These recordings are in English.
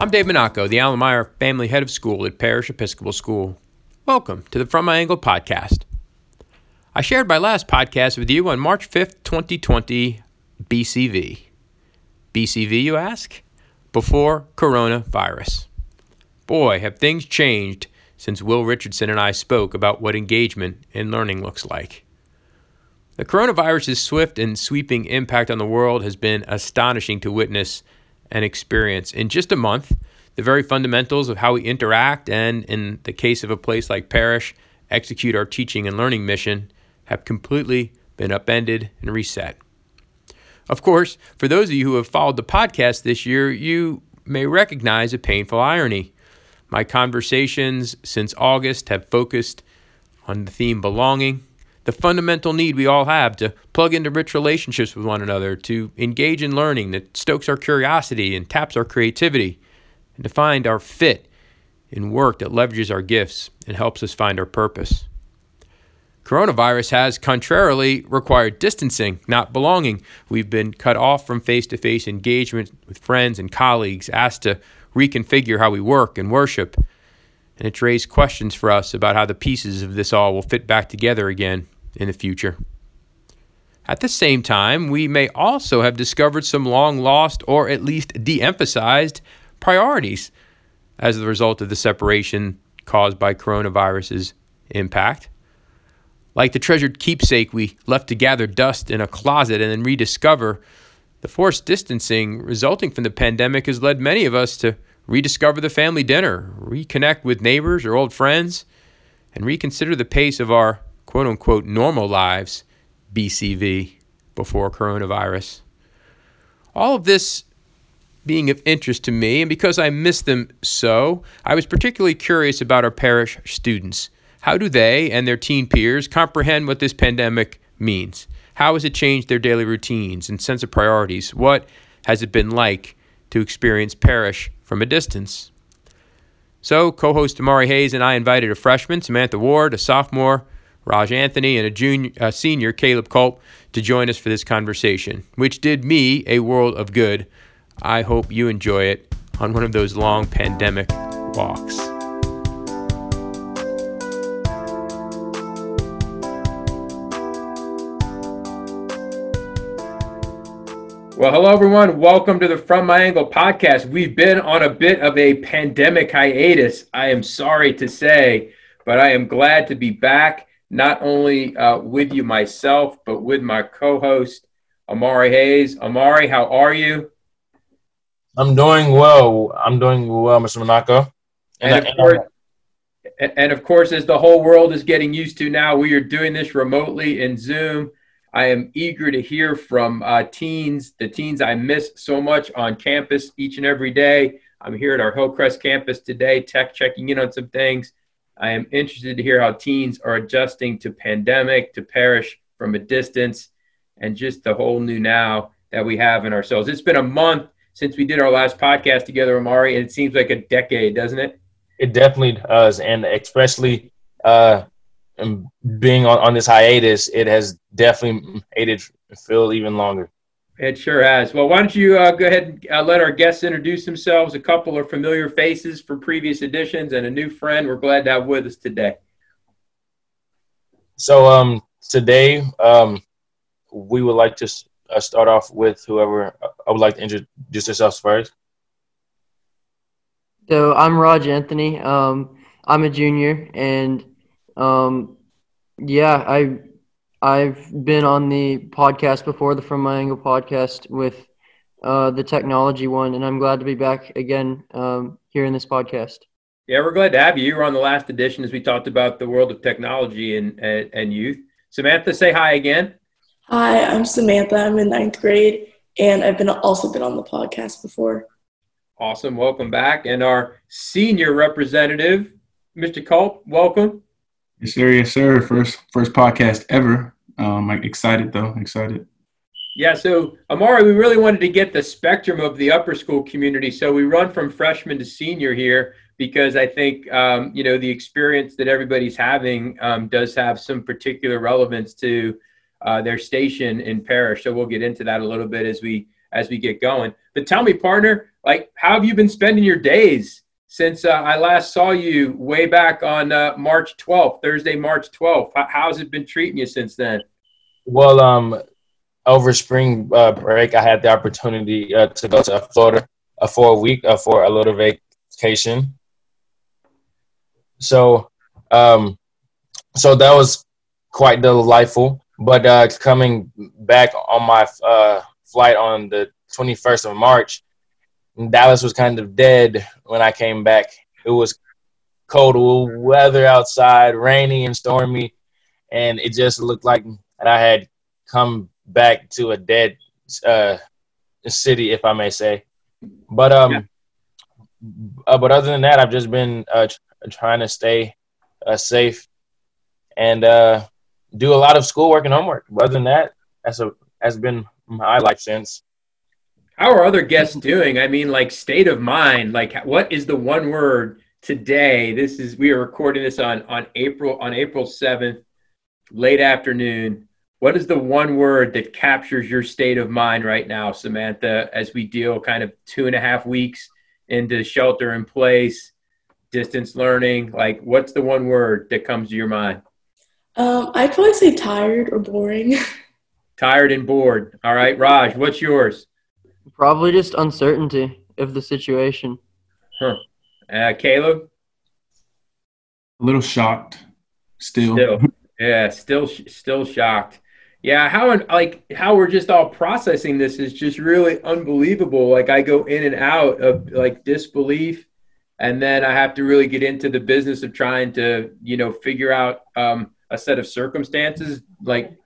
I'm Dave Monaco, the Alan Meyer Family Head of School at Parish Episcopal School. Welcome to the From My Angle podcast. I shared my last podcast with you on March 5th, 2020, BCV. BCV, you ask? Before coronavirus. Boy, have things changed since Will Richardson and I spoke about what engagement in learning looks like. The coronavirus's swift and sweeping impact on the world has been astonishing to witness and experience. In just a month, the very fundamentals of how we interact and, in the case of a place like Parish, execute our teaching and learning mission have completely been upended and reset. Of course, for those of you who have followed the podcast this year, you may recognize a painful irony. My conversations since August have focused on the theme belonging the fundamental need we all have to plug into rich relationships with one another, to engage in learning that stokes our curiosity and taps our creativity, and to find our fit in work that leverages our gifts and helps us find our purpose. Coronavirus has, contrarily, required distancing, not belonging. We've been cut off from face to face engagement with friends and colleagues, asked to reconfigure how we work and worship, and it's raised questions for us about how the pieces of this all will fit back together again in the future. At the same time, we may also have discovered some long lost or at least de emphasized priorities as a result of the separation caused by coronavirus's impact. Like the treasured keepsake we left to gather dust in a closet and then rediscover, the forced distancing resulting from the pandemic has led many of us to rediscover the family dinner, reconnect with neighbors or old friends, and reconsider the pace of our quote unquote normal lives, BCV, before coronavirus. All of this being of interest to me, and because I miss them so, I was particularly curious about our parish students. How do they and their teen peers comprehend what this pandemic means? How has it changed their daily routines and sense of priorities? What has it been like to experience parish from a distance? So, co host Amari Hayes and I invited a freshman, Samantha Ward, a sophomore, Raj Anthony, and a junior, uh, senior, Caleb Culp, to join us for this conversation, which did me a world of good. I hope you enjoy it on one of those long pandemic walks. Well, hello, everyone. Welcome to the From My Angle podcast. We've been on a bit of a pandemic hiatus, I am sorry to say, but I am glad to be back, not only uh, with you myself, but with my co host, Amari Hayes. Amari, how are you? I'm doing well. I'm doing well, Mr. Monaco. And, and, of course, and of course, as the whole world is getting used to now, we are doing this remotely in Zoom. I am eager to hear from uh, teens, the teens I miss so much on campus each and every day. I'm here at our Hillcrest campus today, tech checking in on some things. I am interested to hear how teens are adjusting to pandemic, to parish from a distance, and just the whole new now that we have in ourselves. It's been a month since we did our last podcast together, Amari, and it seems like a decade, doesn't it? It definitely does, and especially uh, being on, on this hiatus, it has definitely made it feel even longer. It sure has. Well, why don't you uh, go ahead and uh, let our guests introduce themselves? A couple of familiar faces from previous editions and a new friend we're glad to have with us today. So, um, today, um, we would like to uh, start off with whoever uh, I would like to introduce yourselves first. So, I'm Raj Anthony. Um, I'm a junior, and um, yeah, I I've been on the podcast before, the From My Angle podcast with uh, the technology one, and I'm glad to be back again um, here in this podcast. Yeah, we're glad to have you. You were on the last edition as we talked about the world of technology and, and, and youth. Samantha, say hi again. Hi, I'm Samantha. I'm in ninth grade, and I've been also been on the podcast before. Awesome. Welcome back. And our senior representative, Mr. Culp, welcome. Yes, sir. Yes, sir. First, first podcast ever. Um, I'm excited though. Excited. Yeah. So Amari, we really wanted to get the spectrum of the upper school community. So we run from freshman to senior here because I think um, you know the experience that everybody's having um, does have some particular relevance to uh, their station in parish. So we'll get into that a little bit as we as we get going. But tell me, partner, like how have you been spending your days since uh, I last saw you way back on uh, March 12th, Thursday, March 12th? How, how's it been treating you since then? Well, um, over spring uh, break, I had the opportunity uh, to go to Florida uh, for a week uh, for a little vacation. So, um, so that was quite delightful. But coming back on my flight on the 21st of March, Dallas was kind of dead when I came back. It was cold weather outside, rainy and stormy, and it just looked like I had come back to a dead uh, city, if I may say. But um, yeah. uh, but other than that, I've just been uh, trying to stay uh, safe and uh, do a lot of schoolwork and homework. But other than that, that's a has been my life since. How are other guests doing? I mean, like state of mind. Like, what is the one word today? This is we are recording this on on April on April seventh, late afternoon. What is the one word that captures your state of mind right now, Samantha, as we deal kind of two and a half weeks into shelter in place, distance learning? Like, what's the one word that comes to your mind? Um, I'd probably say tired or boring. tired and bored. All right, Raj, what's yours? Probably just uncertainty of the situation. Huh. Uh, Caleb? A little shocked still. Still. Yeah, still still shocked. Yeah, how like how we're just all processing this is just really unbelievable. Like I go in and out of like disbelief, and then I have to really get into the business of trying to you know figure out um, a set of circumstances like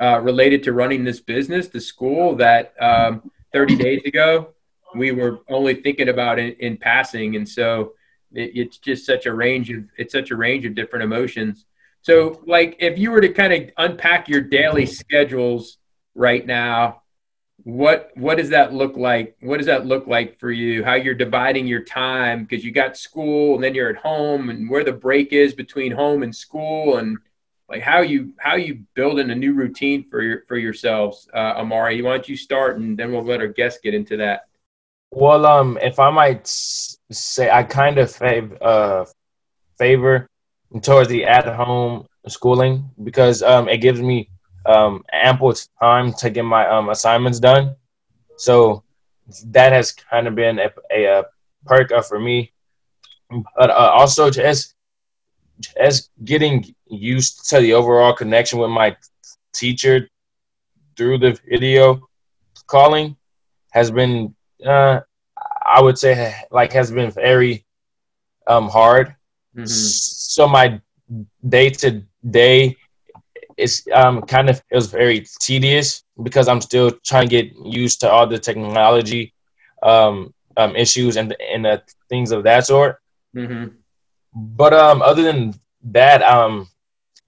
uh, related to running this business, the school that um, 30 days ago we were only thinking about it in passing, and so it, it's just such a range of it's such a range of different emotions. So, like, if you were to kind of unpack your daily schedules right now, what what does that look like? What does that look like for you? How you're dividing your time because you got school and then you're at home, and where the break is between home and school, and like how you how you building a new routine for your for yourselves. Uh, Amari, why don't you start, and then we'll let our guests get into that. Well, um, if I might say, I kind of fav- uh, favor towards the at home schooling because um, it gives me um, ample time to get my um, assignments done. So that has kind of been a, a, a perk for me. But uh, also just as getting used to the overall connection with my teacher through the video calling has been, uh, I would say, like has been very um, hard Mm-hmm. So my day to day is um, kind of it was very tedious because I'm still trying to get used to all the technology um, um, issues and and uh, things of that sort. Mm-hmm. But um, other than that, um,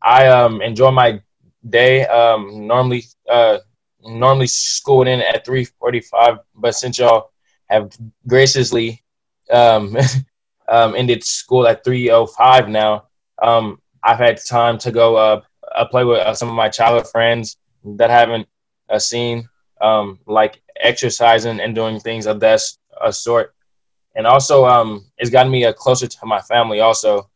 I um, enjoy my day. Um, normally, uh, normally schooled in at three forty-five, but since y'all have graciously um, um, ended school at 3:05 now. Um, I've had time to go uh, uh, play with uh, some of my childhood friends that I haven't uh, seen, um, like exercising and doing things of that uh, sort. And also, um, it's gotten me uh, closer to my family. Also,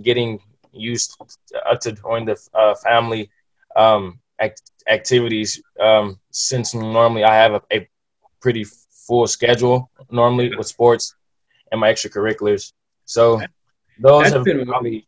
getting used to, to join the family um, act- activities um, since normally I have a, a pretty full schedule normally with sports and my extracurriculars. So those that's have been, probably.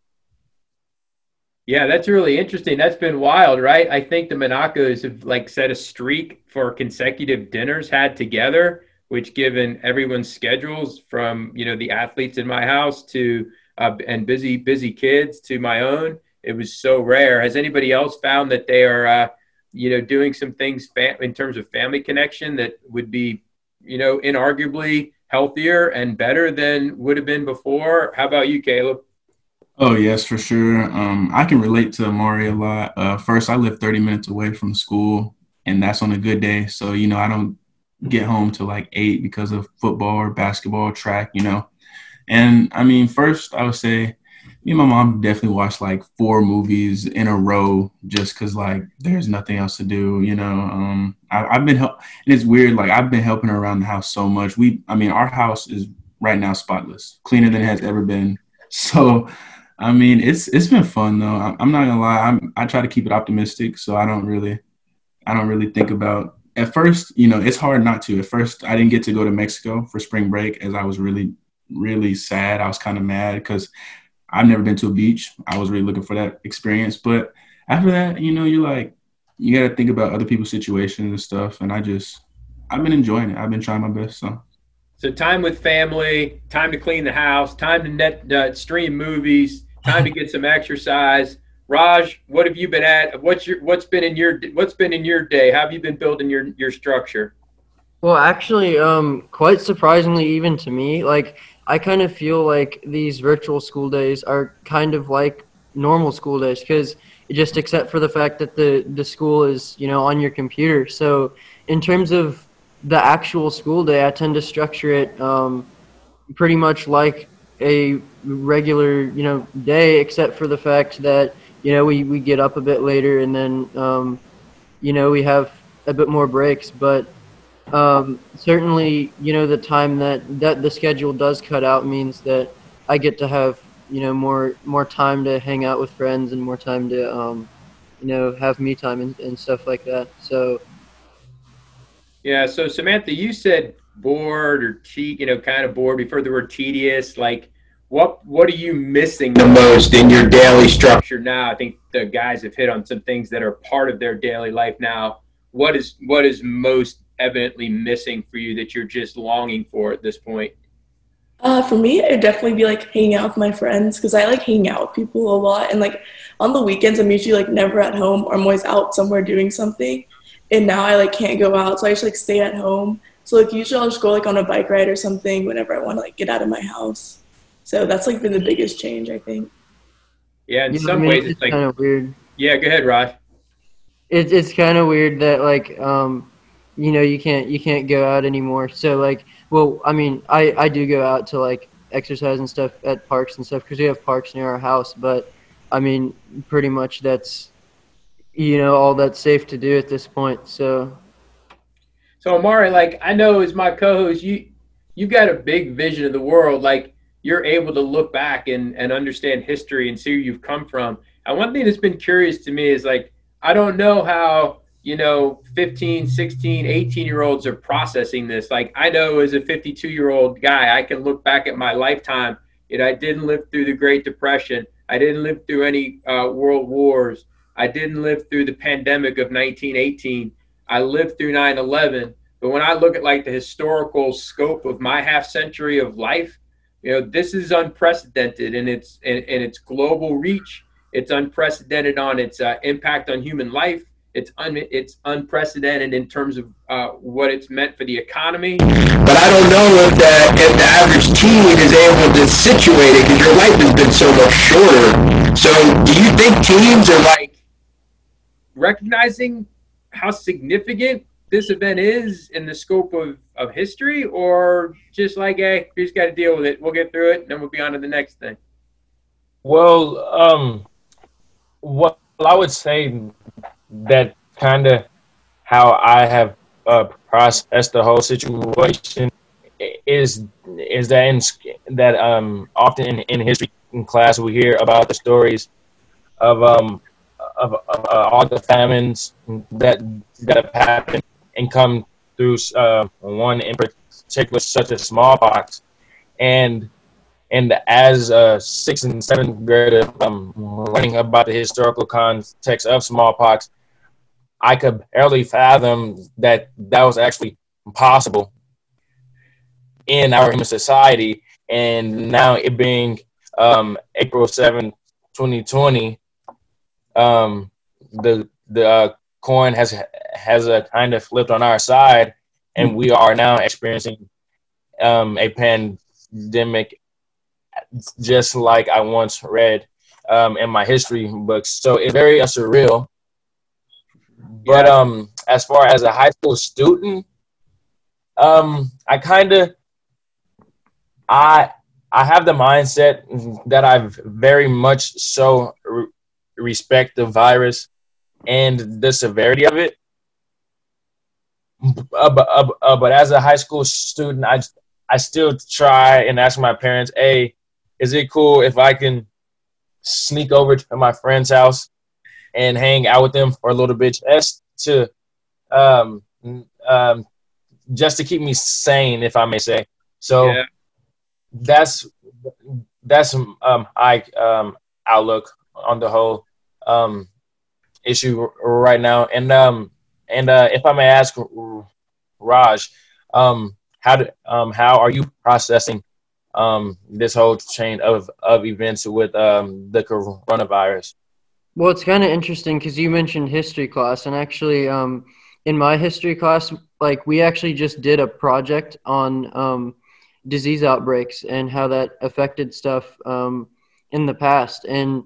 Yeah, that's really interesting. That's been wild, right? I think the Monacos have like set a streak for consecutive dinners had together, which given everyone's schedules from, you know, the athletes in my house to uh, and busy busy kids to my own, it was so rare. Has anybody else found that they are uh, you know, doing some things in terms of family connection that would be, you know, inarguably healthier and better than would have been before. How about you, Caleb? Oh yes, for sure. Um, I can relate to Amari a lot. Uh, first, I live 30 minutes away from school, and that's on a good day. So you know, I don't get home till like eight because of football or basketball track. You know, and I mean, first I would say me and my mom definitely watched like four movies in a row just because like there's nothing else to do. You know, um, I, have been help, and it's weird. Like I've been helping around the house so much. We, I mean, our house is right now spotless, cleaner than it has ever been. So, I mean, it's it's been fun though. I'm, I'm not gonna lie. I'm I try to keep it optimistic, so I don't really, I don't really think about. At first, you know, it's hard not to. At first, I didn't get to go to Mexico for spring break as I was really, really sad. I was kind of mad because I've never been to a beach. I was really looking for that experience. But after that, you know, you're like, you got to think about other people's situations and stuff. And I just, I've been enjoying it. I've been trying my best. So, so time with family, time to clean the house, time to net uh, stream movies, time to get some exercise. Raj, what have you been at? What's your what's been in your what's been in your day? How have you been building your your structure? Well, actually, um, quite surprisingly, even to me, like I kind of feel like these virtual school days are kind of like normal school days because just except for the fact that the the school is you know on your computer. So in terms of the actual school day, I tend to structure it um, pretty much like a regular you know day, except for the fact that you know we we get up a bit later and then um, you know we have a bit more breaks, but um, certainly, you know, the time that, that the schedule does cut out means that I get to have, you know, more more time to hang out with friends and more time to, um, you know, have me time and, and stuff like that. So. Yeah. So Samantha, you said bored or te- you know, kind of bored before the word tedious. Like, what what are you missing the most in your daily structure now? I think the guys have hit on some things that are part of their daily life now. What is what is most evidently missing for you that you're just longing for at this point? Uh, for me, it'd definitely be like hanging out with my friends because I like hanging out with people a lot. And like on the weekends, I'm usually like never at home or I'm always out somewhere doing something. And now I like can't go out, so I just like stay at home. So like usually I'll just go like on a bike ride or something whenever I want to like get out of my house. So that's like been the biggest change, I think. Yeah, in some ways it's, like kind of weird. Yeah, go ahead, Raj. It's it's kind of weird that like um you know you can't you can't go out anymore so like well i mean i i do go out to like exercise and stuff at parks and stuff because we have parks near our house but i mean pretty much that's you know all that's safe to do at this point so so amari like i know as my co-host you you've got a big vision of the world like you're able to look back and and understand history and see where you've come from. And one thing that's been curious to me is like i don't know how you know 15 16 18 year olds are processing this. Like i know as a 52 year old guy i can look back at my lifetime you know i didn't live through the great depression. I didn't live through any uh, world wars. I didn't live through the pandemic of 1918 i lived through 9-11 but when i look at like the historical scope of my half century of life you know this is unprecedented in its in, in its global reach it's unprecedented on its uh, impact on human life it's un, it's unprecedented in terms of uh, what it's meant for the economy. But I don't know if the if the average teen is able to situate it because your life has been so much shorter. So do you think teens are like recognizing how significant this event is in the scope of, of history, or just like, hey, we just got to deal with it. We'll get through it, and then we'll be on to the next thing. Well, um, what I would say that kind of how I have uh, processed the whole situation is is that in that um often in, in history in class we hear about the stories of um of, of uh, all the famines that that have happened and come through uh, one in particular such as smallpox and and as a sixth and seventh grader um, learning about the historical context of smallpox I could barely fathom that that was actually possible in our human society. And now it being um, April 7, 2020, um, the the uh, coin has has a kind of flipped on our side, and we are now experiencing um, a pandemic, just like I once read um, in my history books. So it's very uh, surreal but um, as far as a high school student, um, I kind of, I I have the mindset that I've very much so re- respect the virus and the severity of it. Uh, but, uh, uh, but as a high school student, I I still try and ask my parents, "Hey, is it cool if I can sneak over to my friend's house and hang out with them for a little bit, just to um, um, just to keep me sane, if I may say?" So yeah. that's that's um I um outlook on the whole um issue right now. And um and uh, if I may ask, Raj, um, how do, um, how are you processing um, this whole chain of, of events with um, the coronavirus? Well, it's kind of interesting because you mentioned history class, and actually, um, in my history class, like we actually just did a project on um, disease outbreaks and how that affected stuff um, in the past, and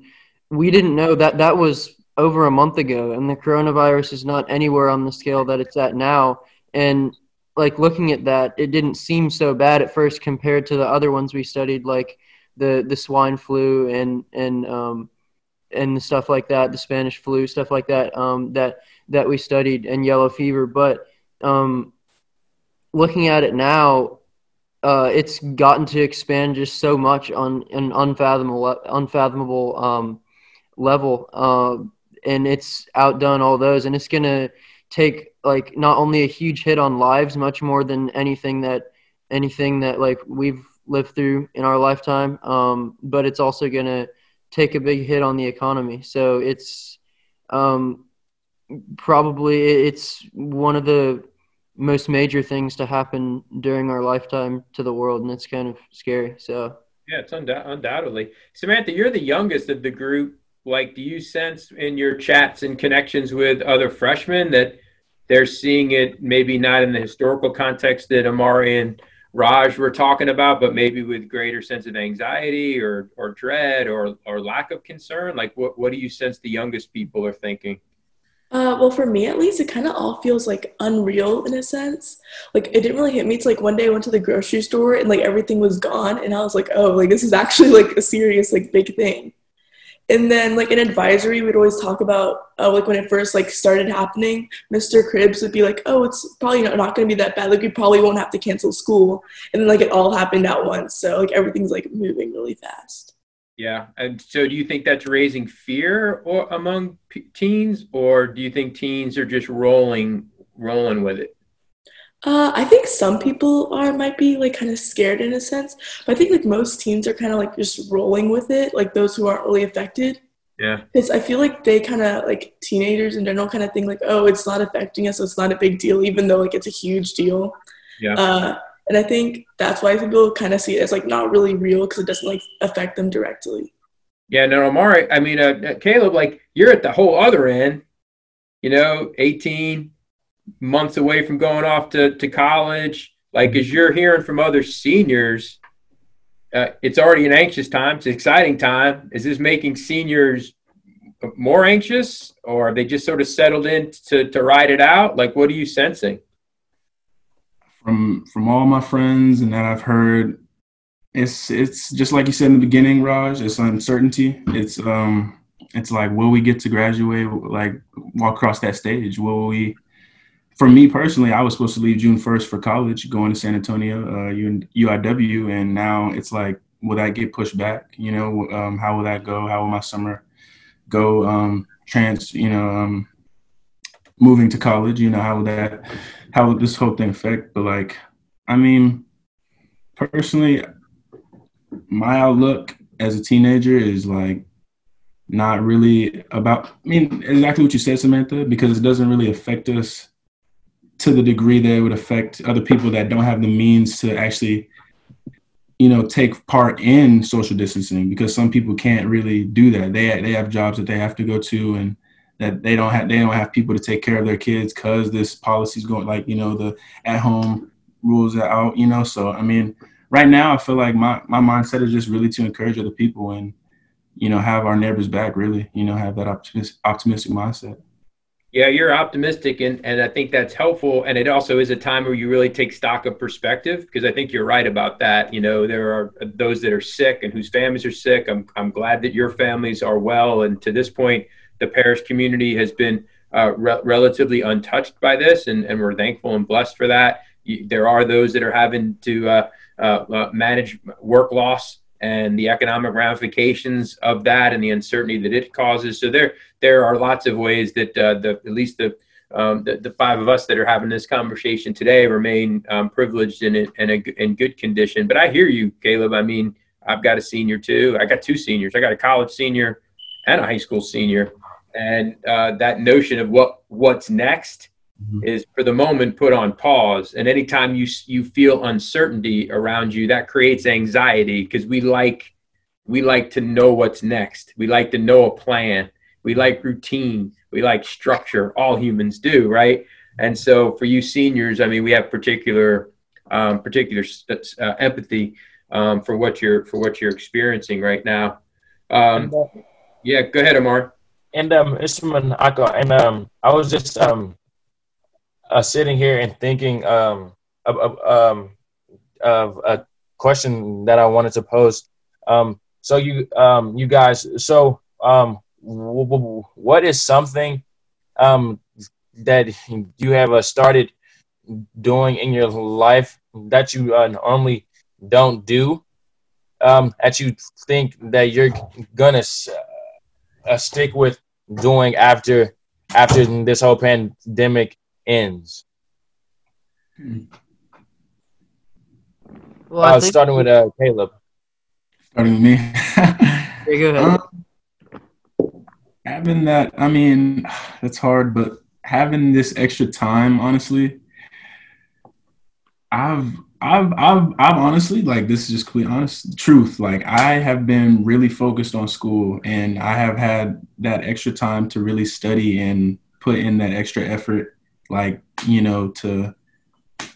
we didn't know that that was over a month ago, and the coronavirus is not anywhere on the scale that it's at now. And like looking at that, it didn't seem so bad at first compared to the other ones we studied, like the the swine flu and and um, and stuff like that, the Spanish flu, stuff like that, um, that that we studied, and yellow fever. But um, looking at it now, uh, it's gotten to expand just so much on an unfathomable unfathomable um, level. Uh, and it's outdone all those and it's to take like not only a huge hit on lives much more than anything that anything that like we've lived through in our lifetime um, but it's also to take a big hit on the economy. So it's um, probably it's one of the most major things to happen during our lifetime to the world and it's kind of scary so. Yeah it's undoubtedly. Samantha you're the youngest of the group like do you sense in your chats and connections with other freshmen that they're seeing it maybe not in the historical context that Amari and Raj were talking about, but maybe with greater sense of anxiety or or dread or or lack of concern? Like what what do you sense the youngest people are thinking? Uh, well, for me at least, it kind of all feels like unreal in a sense. Like it didn't really hit me. It's like one day I went to the grocery store and like everything was gone, and I was like, oh, like this is actually like a serious like big thing and then like in advisory we'd always talk about uh, like when it first like started happening mr cribs would be like oh it's probably not, not going to be that bad. Like we probably won't have to cancel school. And then like it all happened at once. So like everything's like moving really fast. Yeah. And so do you think that's raising fear or among p- teens? Or do you think teens are just rolling rolling with it uh, I think some people are might be like kind of scared in a sense, but I think like most teens are kind of like just rolling with it, like those who aren't really affected. Yeah. Because I feel like they kind of like teenagers in general kind of think like, oh, it's not affecting us, so it's not a big deal, even though like it's a huge deal. Yeah. Uh, and I think that's why people kind of see it as like not really real because it doesn't like affect them directly. Yeah, no, Amari, I mean, uh, Caleb, like you're at the whole other end, you know, 18, months away from going off to, to college. Like, as you're hearing from other seniors, uh, it's already an anxious time. It's an exciting time. Is this making seniors more anxious, or are they just sort of settled in to, to ride it out? Like, what are you sensing? From from all my friends and that I've heard, it's it's just like you said in the beginning, Raj. It's uncertainty. It's um, it's like, will we get to graduate? Like, walk across that stage? Will we? For me personally, I was supposed to leave June 1st for college, going to San Antonio, uh, UIW, and now it's like, will that get pushed back? You know, um, how will that go? How will my summer go? Um, trans, you know, um, moving to college, you know, how will that, how will this whole thing affect? But like, I mean, personally, my outlook as a teenager is like not really about. I mean, exactly what you said, Samantha, because it doesn't really affect us to the degree that it would affect other people that don't have the means to actually you know take part in social distancing because some people can't really do that. They they have jobs that they have to go to and that they don't have they don't have people to take care of their kids because this policy is going like you know the at home rules are out you know? So i mean right now i feel like my my mindset is just really to encourage other people and you know have our neighbors back really you know have that optimistic, optimistic mindset Yeah, you're optimistic, and, and I think that's helpful. And it also is a time where you really take stock of perspective because I think you're right about that. You know, there are those that are sick and whose families are sick. I'm, I'm glad that your families are well. And to this point, the parish community has been uh, re- relatively untouched by this, and, and we're thankful and blessed for that. You, there are those that are having to uh, uh, uh manage work loss and the economic ramifications of that and the uncertainty that it causes. So there there are lots of ways that uh, the at least the, um, the, the five of us that are having this conversation today remain um, privileged and in, in, in good condition. But I hear you, Caleb. I mean, I've got a senior too. I got two seniors. I got a college senior and a high school senior, and uh, that notion of what what's next mm-hmm. is for the moment put on pause. And anytime you you feel uncertainty around you, that creates anxiety because we like we like to know what's next. We like to know a plan. We like routine. We like structure. All humans do, right? And so for you seniors, I mean, we have particular um, particular uh, empathy um, for what you're for what you're experiencing right now. Um, yeah, go ahead, Amar. And um, Isman and um, I was just um, uh, sitting here and thinking um, of, um, of a question that I wanted to pose. Um, so you um, you guys, so um, w- w- what is something um, that you have uh, started doing in your life that you uh, normally don't do that you think that you're gonna uh, stick with doing after after this whole pandemic ends. Well, uh, starting with uh, Caleb. Starting with me. yeah, go ahead. Um, having that, I mean, that's hard, but having this extra time, honestly, I've, I've, I've, I've honestly, like, this is just complete honest truth. Like, I have been really focused on school, and I have had that extra time to really study and put in that extra effort like you know to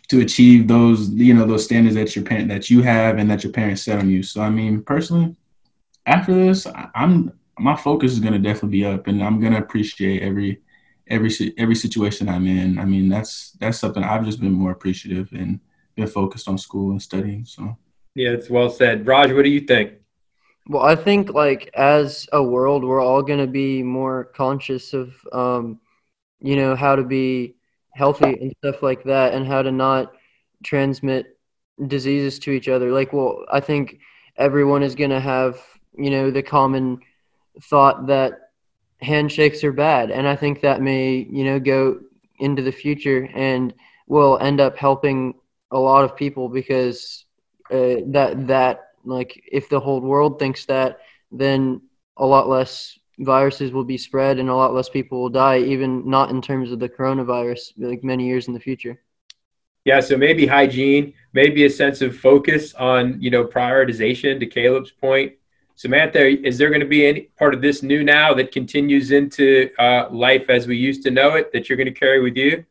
to achieve those you know those standards that your parent that you have and that your parents set on you. So i mean personally after this i'm my focus is going to definitely be up and i'm going to appreciate every every every situation i'm in. I mean that's that's something i've just been more appreciative and been focused on school and studying so. Yeah it's well said. Raj what do you think? Well i think like as a world we're all going to be more conscious of um you know how to be healthy and stuff like that and how to not transmit diseases to each other. Like well i think everyone is going to have you know the common thought that handshakes are bad and i think that may you know go into the future and will end up helping a lot of people because uh, that that like if the whole world thinks that then a lot less viruses will be spread and a lot less people will die, even not in terms of the coronavirus, like many years in the future. Yeah, so maybe hygiene, maybe a sense of focus on, you know, prioritization to Caleb's point. Samantha, is there going to be any part of this new now that continues into uh, life as we used to know it that you're going to carry with you?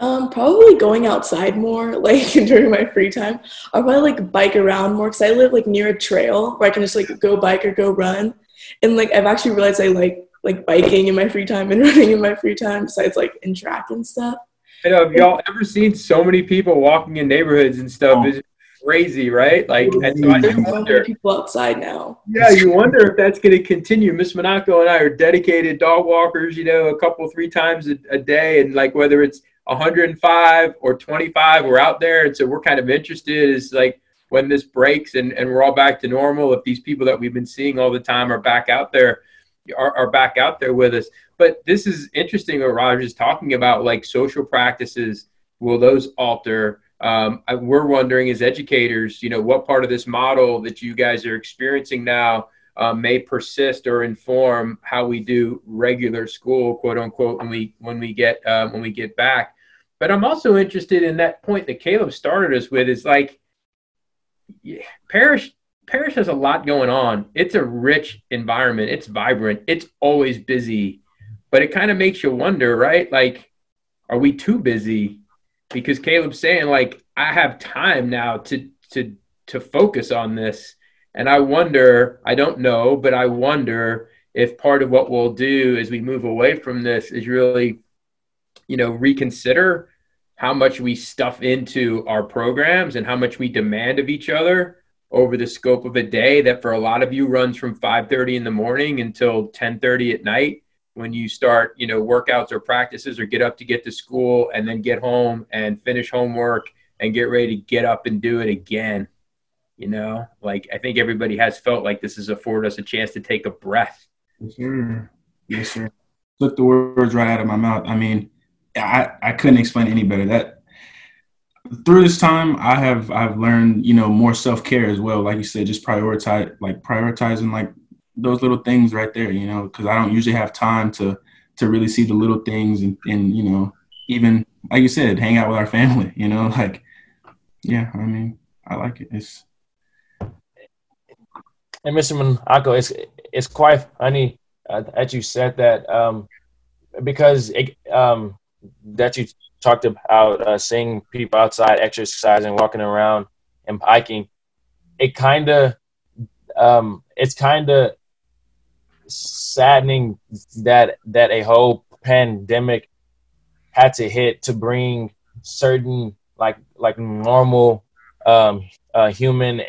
Um, probably going outside more, like during my free time. I'll probably like bike around more because I live like near a trail where I can just like go bike or go run and like I've actually realized I like like biking in my free time and running in my free time besides like in track and stuff. I know. Have y'all ever seen so many people walking in neighborhoods and stuff? Oh. It's crazy, right? Like, and so I do wonder. People outside now. Yeah, you wonder if that's going to continue. Miss Monaco and I are dedicated dog walkers. You know, a couple, three times a, a day, and like whether it's 105 or 25, we're out there, and so we're kind of interested. Is like when this breaks and, and we're all back to normal, if these people that we've been seeing all the time are back out there, are, are back out there with us. But this is interesting what Raj is talking about, like social practices. Will those alter? Um, I, we're wondering as educators, you know, what part of this model that you guys are experiencing now uh, may persist or inform how we do regular school, quote unquote, when we when we get um, when we get back. But I'm also interested in that point that Caleb started us with is like Parish Parish has a lot going on. It's a rich environment. It's vibrant. It's always busy, but it kind of makes you wonder, right? Like, are we too busy? Because Caleb's saying, like, I have time now to to to focus on this, and I wonder. I don't know, but I wonder if part of what we'll do as we move away from this is really you know, reconsider how much we stuff into our programs and how much we demand of each other over the scope of a day that for a lot of you runs from 5:30 in the morning until 10:30 at night when you start, you know, workouts or practices or get up to get to school and then get home and finish homework and get ready to get up and do it again. You know, like I think everybody has felt like this has afforded us a chance to take a breath. Yes, sir. Yes, sir. Took the words right out of my mouth. I mean, I, I couldn't explain any better. That through this time, I have I've learned you know more self care as well. Like you said, just prioritize like prioritizing like those little things right there. You know, because I don't usually have time to to really see the little things and, and you know even like you said, hang out with our family. You know, like yeah, I mean, I like it. It's and Mr. Monaco, it's it's quite funny uh, that you said that um, because it, um, that you talked about uh, seeing people outside exercising, walking around, and hiking. It kind of um, it's kind of saddening that that a whole pandemic had to hit to bring certain like like normal um, uh, human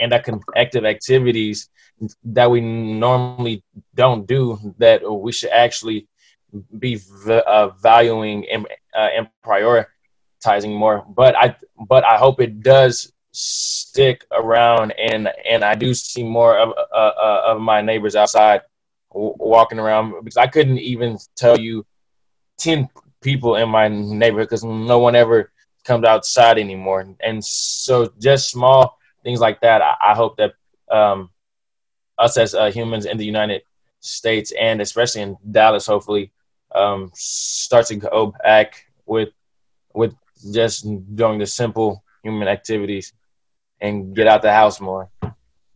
and active activities that we normally don't do that we should actually be v- uh, valuing and, uh, and prioritizing more. But I but I hope it does stick around and and I do see more of uh, uh of my neighbors outside w- walking around because I couldn't even tell you ten people in my neighborhood because no one ever comes outside anymore. And so just small things like that. I, I hope that um, us as uh, humans in the United States and especially in Dallas, hopefully, um, start to go back with with just doing the simple human activities and get out the house more.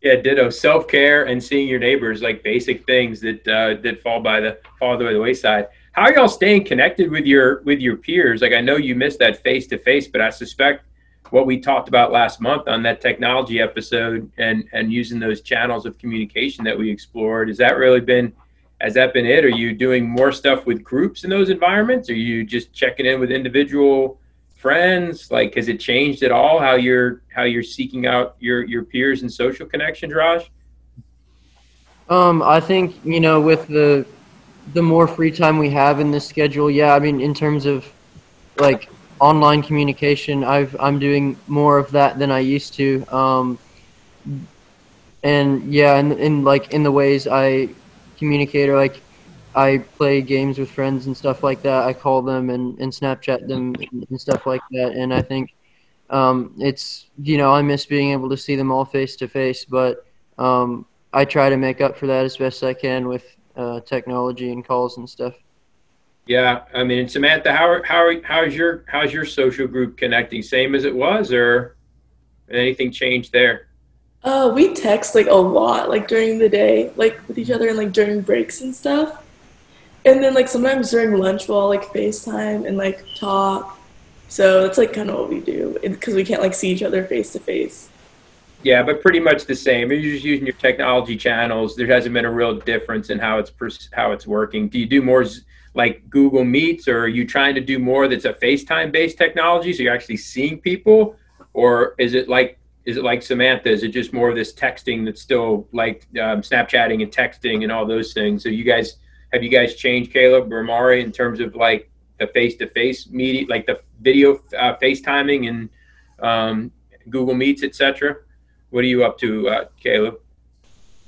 Yeah, ditto. Self care and seeing your neighbors, like basic things that uh, that fall by the fall by the wayside. How are y'all staying connected with your with your peers? Like I know you missed that face to face, but I suspect what we talked about last month on that technology episode and and using those channels of communication that we explored has that really been has that been it are you doing more stuff with groups in those environments are you just checking in with individual friends like has it changed at all how you're how you're seeking out your your peers and social connections raj um i think you know with the the more free time we have in this schedule yeah i mean in terms of like online communication. I've I'm doing more of that than I used to. Um, and yeah, and in like in the ways I communicate or like I play games with friends and stuff like that. I call them and, and Snapchat them and stuff like that. And I think um, it's you know I miss being able to see them all face to face, but um, I try to make up for that as best I can with uh, technology and calls and stuff. Yeah, I mean, Samantha, how are, how how's your how's your social group connecting? Same as it was, or anything changed there? Uh, we text like a lot, like during the day, like with each other, and like during breaks and stuff. And then like sometimes during lunch, we'll all like FaceTime and like talk. So that's like kind of what we do because we can't like see each other face to face. Yeah, but pretty much the same. You're just using your technology channels. There hasn't been a real difference in how it's how it's working. Do you do more? like Google Meets, or are you trying to do more that's a FaceTime based technology, so you're actually seeing people, or is it like is it like Samantha? Is it just more of this texting that's still like um, Snapchatting and texting and all those things? So you guys have you guys changed Caleb or Mari in terms of like the face to face meeting, like the video uh, FaceTiming and um, Google Meets, etc. What are you up to, uh, Caleb?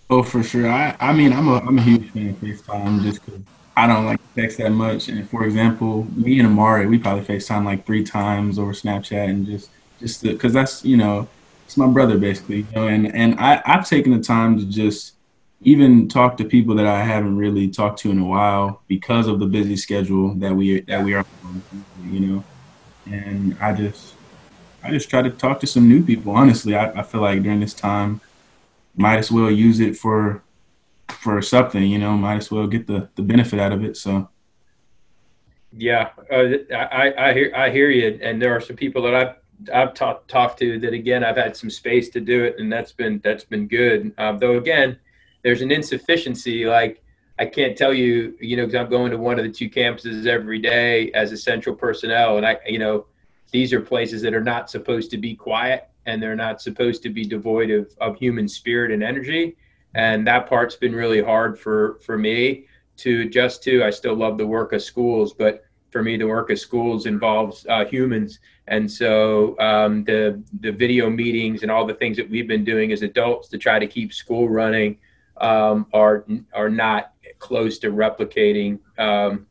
Oh, for sure. I, I mean, I'm a I'm a huge fan of FaceTime just because I don't like text that much. And for example, me and Amari, we probably FaceTime like three times over Snapchat and just just because that's you know it's my brother basically. You know, and and I I've taken the time to just even talk to people that I haven't really talked to in a while because of the busy schedule that we that we are on, you know. And I just I just try to talk to some new people. Honestly, I, I feel like during this time, might as well use it for for something, you know, might as well get the, the benefit out of it. So. Yeah, uh, I, I hear I hear you, and there are some people that I've I've talked talked to that again I've had some space to do it, and that's been that's been good. Uh, though again, there's an insufficiency. Like I can't tell you, you know, because I'm going to one of the two campuses every day as essential personnel, and I, you know, these are places that are not supposed to be quiet and they're not supposed to be devoid of, of human spirit and energy. And that part's been really hard for for me to adjust to. I still love the work of schools, but for me, the work of schools involves uh, humans, and so um, the the video meetings and all the things that we've been doing as adults to try to keep school running um, are are not close to replicating um,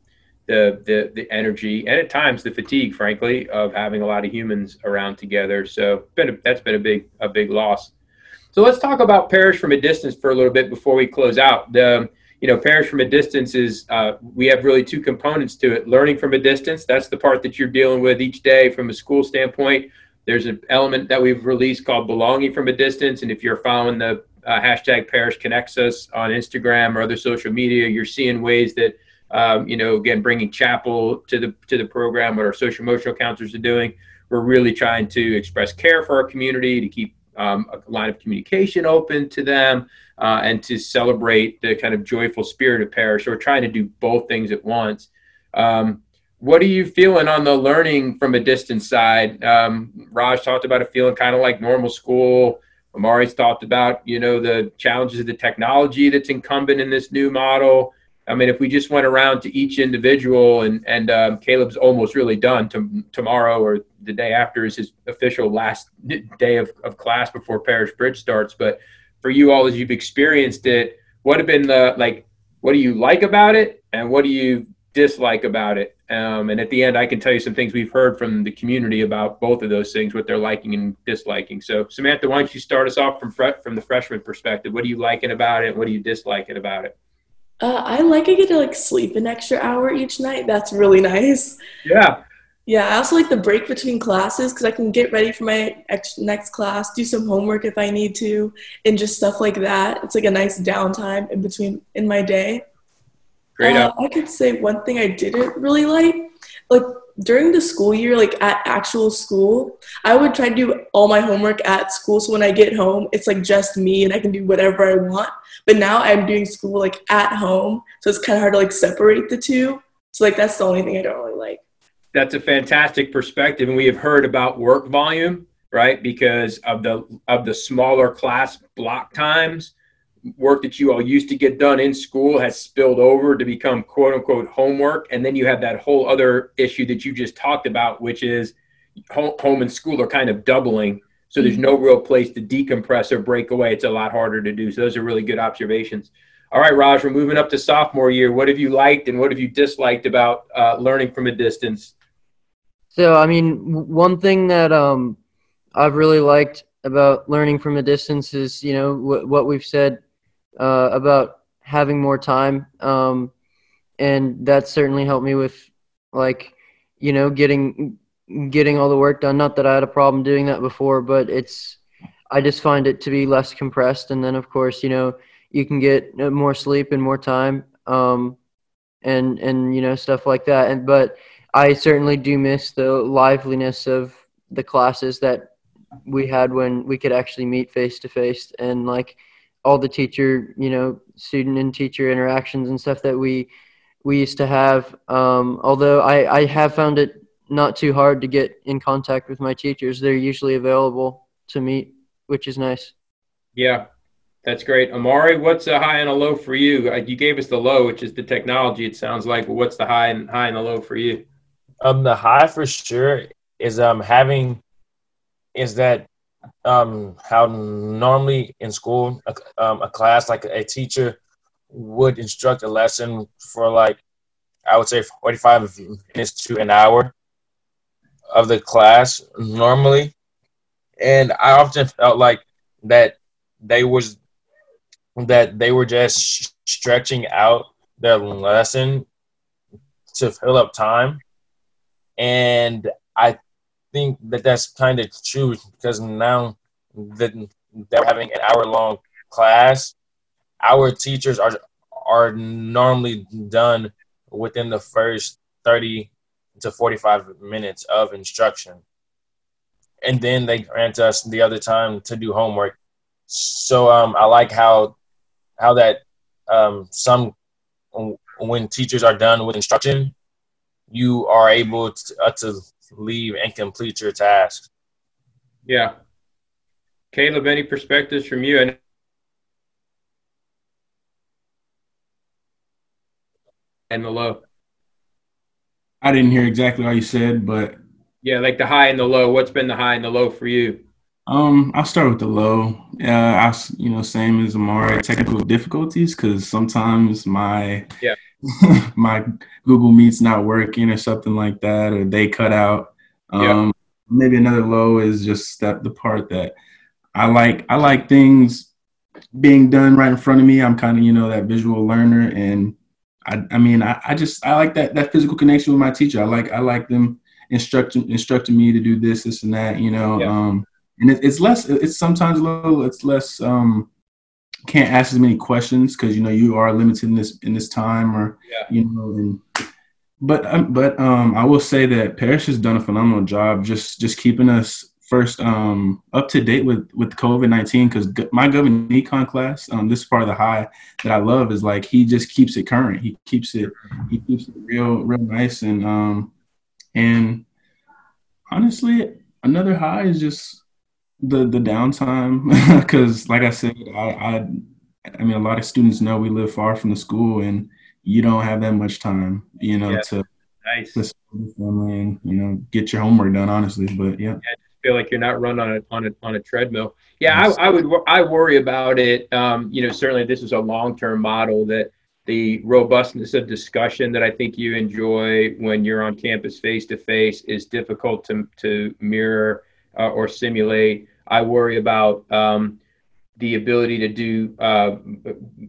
the, the the energy and at times the fatigue, frankly, of having a lot of humans around together. So been a, that's been a big a big loss. So let's talk about parish from a distance for a little bit before we close out. The you know, parish from a distance is uh, we have really two components to it. Learning from a distance, that's the part that you're dealing with each day from a school standpoint. There's an element that we've released called belonging from a distance. And if you're following the uh, hashtag parish connects us on Instagram or other social media, you're seeing ways that, um, you know, again, bringing chapel to the, to the program, what our social emotional counselors are doing. We're really trying to express care for our community, to keep um, a line of communication open to them, uh, and to celebrate the kind of joyful spirit of parish. We're trying to do both things at once. Um, what are you feeling on the learning from a distance side? Um, Raj talked about it feeling kind of like normal school. Amari's talked about, you know, the challenges of the technology that's incumbent in this new model. I mean, if we just went around to each individual, and and um, Caleb's almost really done. To, tomorrow or the day after is his official last day of, of class before Parish Bridge starts. But for you all as you've experienced it, what have been the like? What do you like about it, and what do you dislike about it? Um, and at the end, I can tell you some things we've heard from the community about both of those things, what they're liking and disliking. So, Samantha, why don't you start us off from from the freshman perspective? What are you liking about it? What are you disliking about it? Uh, I like I get to like sleep an extra hour each night. That's really nice. Yeah, yeah, I also like the break between classes because I can get ready for my ex- next class, do some homework if I need to, and just stuff like that. It's like a nice downtime in between in my day. Great. Uh, I could say one thing I didn't really like, like during the school year, like at actual school, I would try to do all my homework at school. So when I get home, it's like just me and I can do whatever I want. But now I'm doing school like at home, so it's kind of hard to like separate the two. So like that's the only thing I don't really like that's a fantastic perspective, and we have heard about work volume, right? Because of the of the smaller class block times, work that you all used to get done in school has spilled over to become quote unquote homework, and then you have that whole other issue that you just talked about, which is home and school are kind of doubling. So there's no real place to decompress or break away. It's a lot harder to do. So those are really good observations. All right, Raj, we're moving up to sophomore year. What have you liked and what have you disliked about uh, learning from a distance? So, I mean, one thing that um, I've really liked about learning from a distance is, you know, w- what we've said uh, about having more time. Um, and that certainly helped me with, like, you know, getting getting all the work done. Not that I had a problem doing that before, but it's I just find it to be less compressed. And then, of course, you know, you can get more sleep and more time, um, and and you know stuff like that. And but I certainly do miss the liveliness of the classes that we had when we could actually meet face to face and like all the teacher, you know, student and teacher interactions and stuff that we we used to have. Um, although I, I have found it not too hard to get in contact with my teachers. They're usually available to meet, which is nice. Yeah, that's great. Amari, what's a high and a low for you? Uh, you gave us the low, which is the technology. It sounds like. But what's the high and high and the low for you? Um, the high for sure is um having is that um how normally in school a, um, a class like a teacher would instruct a lesson for like I would say 45 minutes to an hour of the class normally, and I often felt like that they was that they were just stretching out their lesson to fill up time. And I think that that's kind of true because now that they're having an hour long class, our teachers are are normally done within the first 30 to 45 minutes of instruction. And then they grant us the other time to do homework. So um, I like how how that um, some when teachers are done with instruction, you are able to, uh, to leave and complete your task. Yeah. Caleb, any perspectives from you? And and the low. I didn't hear exactly what you said, but yeah, like the high and the low. What's been the high and the low for you? Um, I'll start with the low. Uh, I, you know, same as Amari, technical difficulties because sometimes my yeah my Google Meet's not working or something like that, or they cut out. Um, yeah. Maybe another low is just that the part that I like. I like things being done right in front of me. I'm kind of you know that visual learner, and I, I mean, I, I just I like that that physical connection with my teacher. I like I like them instructing instructing me to do this, this, and that. You know, yeah. um, and it, it's less. It's sometimes a little. It's less. Um, can't ask as many questions because you know you are limited in this in this time, or yeah. you know. And but um, but um, I will say that Parish has done a phenomenal job just just keeping us first um, up to date with with COVID nineteen because my government econ class, um, this part of the high that I love is like he just keeps it current. He keeps it he keeps it real real nice and um and honestly another high is just the the downtime because like I said I, I I mean a lot of students know we live far from the school and you don't have that much time you know yeah. to nice to family and you know get your homework done honestly but yeah. yeah feel like you're not run on a on a on a treadmill. Yeah, I, I would I worry about it. Um, you know, certainly this is a long term model that the robustness of discussion that I think you enjoy when you're on campus face to face is difficult to to mirror uh, or simulate. I worry about um, the ability to do uh,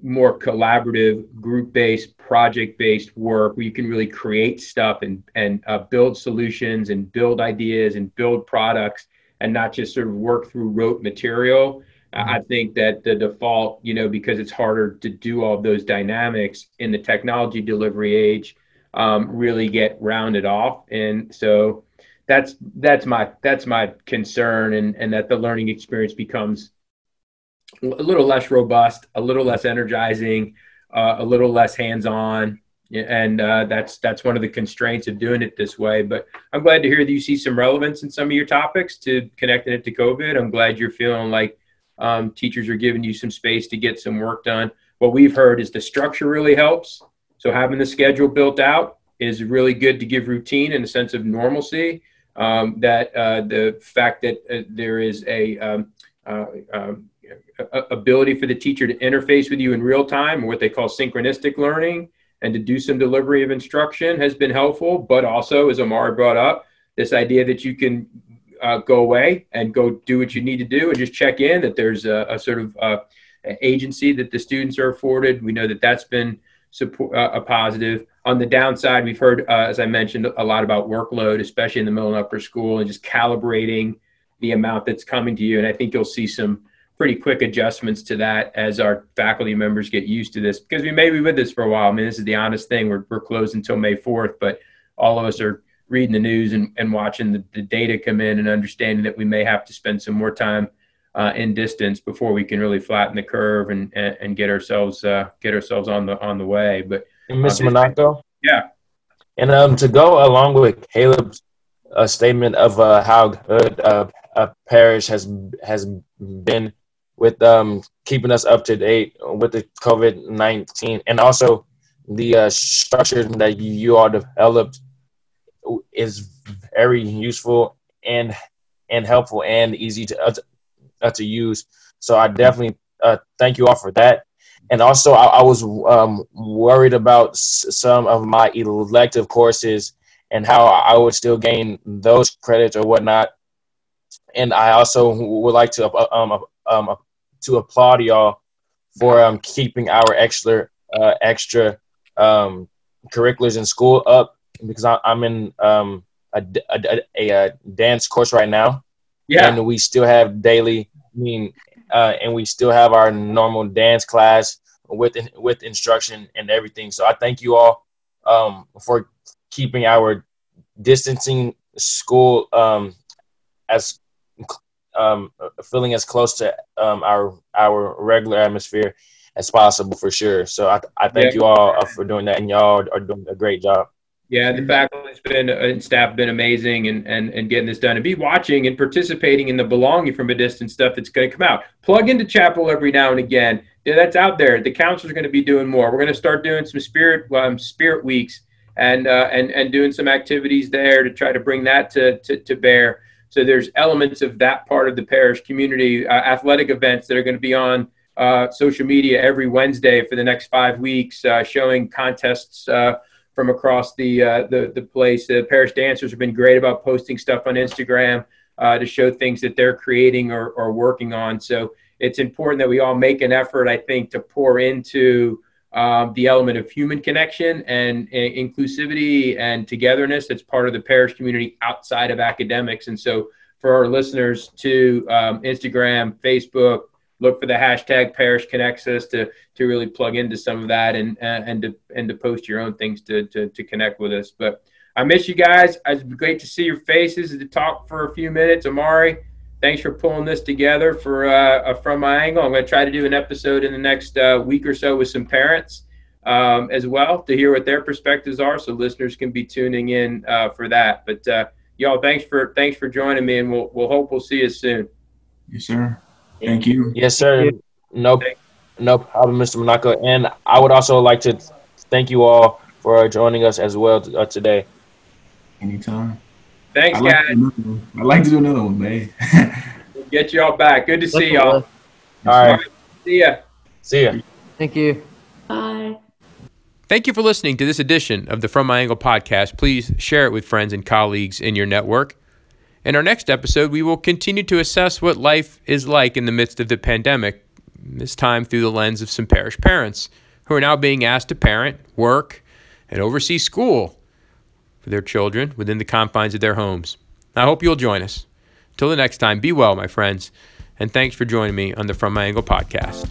more collaborative, group-based, project-based work where you can really create stuff and and uh, build solutions and build ideas and build products and not just sort of work through rote material. Mm-hmm. I think that the default, you know, because it's harder to do all of those dynamics in the technology delivery age, um, really get rounded off, and so that's that's my that's my concern, and and that the learning experience becomes a little less robust, a little less energizing, uh, a little less hands-on, and uh, that's that's one of the constraints of doing it this way. But I'm glad to hear that you see some relevance in some of your topics to connecting it to COVID. I'm glad you're feeling like um, teachers are giving you some space to get some work done. What we've heard is the structure really helps. So having the schedule built out is really good to give routine and a sense of normalcy. Um, that uh, the fact that uh, there is a um, uh, ability for the teacher to interface with you in real time, what they call synchronistic learning, and to do some delivery of instruction has been helpful. But also, as Amari brought up, this idea that you can uh, go away and go do what you need to do and just check in, that there's a, a sort of agency that the students are afforded. We know that that's been support, uh, a positive. On the downside, we've heard, uh, as I mentioned, a lot about workload, especially in the middle and upper school, and just calibrating the amount that's coming to you. And I think you'll see some pretty quick adjustments to that as our faculty members get used to this because we may be with this for a while. I mean, this is the honest thing. We're, we're closed until May 4th, but all of us are reading the news and, and watching the, the data come in and understanding that we may have to spend some more time uh, in distance before we can really flatten the curve and, and, and get ourselves uh, get ourselves on the on the way. But and Mr. Uh, Monaco, yeah, and um, to go along with Caleb's uh, statement of uh, how good uh, uh, Parish has has been with um, keeping us up to date with the COVID 19 and also the uh, structure that you all developed is very useful and and helpful and easy to uh, to use. So I definitely uh, thank you all for that. And also, I, I was um, worried about s- some of my elective courses and how I would still gain those credits or whatnot. And I also would like to uh, um, um, to applaud y'all for um, keeping our extra uh, extra um, curriculars in school up because I, am in um, a, a, a, a, dance course right now. Yeah, and we still have daily. I mean, uh, and we still have our normal dance class with with instruction and everything. So I thank you all um, for keeping our distancing school um, as um, feeling as close to um, our our regular atmosphere as possible for sure. So I, I thank Yeah. you all uh, for doing that, and y'all are doing a great job. Yeah, the faculty's been and staff been amazing and, and and getting this done and be watching and participating in the belonging from a distance stuff that's going to come out. Plug into chapel every now and again. Yeah, that's out there. The are going to be doing more. We're going to start doing some spirit um, spirit weeks and uh, and and doing some activities there to try to bring that to to, to bear. So there's elements of that part of the parish community, uh, athletic events that are going to be on uh, social media every Wednesday for the next five weeks, uh, showing contests uh, from across the uh, the the place. The parish dancers have been great about posting stuff on Instagram uh, to show things that they're creating or, or working on. So it's important that we all make an effort, I think, to pour into um, the element of human connection and, and inclusivity and togetherness that's part of the parish community outside of academics. And so for our listeners to um, Instagram, Facebook, look for the hashtag parish connects us to to really plug into some of that and and to and to post your own things to to, to connect with us. But I miss you guys. It's great to see your faces and to talk for a few minutes. Amari, thanks for pulling this together for uh, from my angle. I'm going to try to do an episode in the next uh, week or so with some parents um, as well to hear what their perspectives are, so listeners can be tuning in uh, for that. But uh, y'all, thanks for thanks for joining me, and we'll we'll hope we'll see you soon. Yes, sir. Thank you. Yes, sir. No, no problem, Mr. Monaco. And I would also like to thank you all for joining us as well t- uh, today. Anytime. Thanks, I'd like, guys. do. I'd like to do another one, man. Get y'all back. Good to see y'all. All right. See ya. See ya. Thank you. Bye. Thank you for listening to this edition of the From My Angle podcast. Please share it with friends and colleagues in your network. In our next episode, we will continue to assess what life is like in the midst of the pandemic, this time through the lens of some parish parents who are now being asked to parent, work, and oversee school for their children within the confines of their homes. I hope you'll join us. Till the next time, be well, my friends, and thanks for joining me on the From My Angle podcast.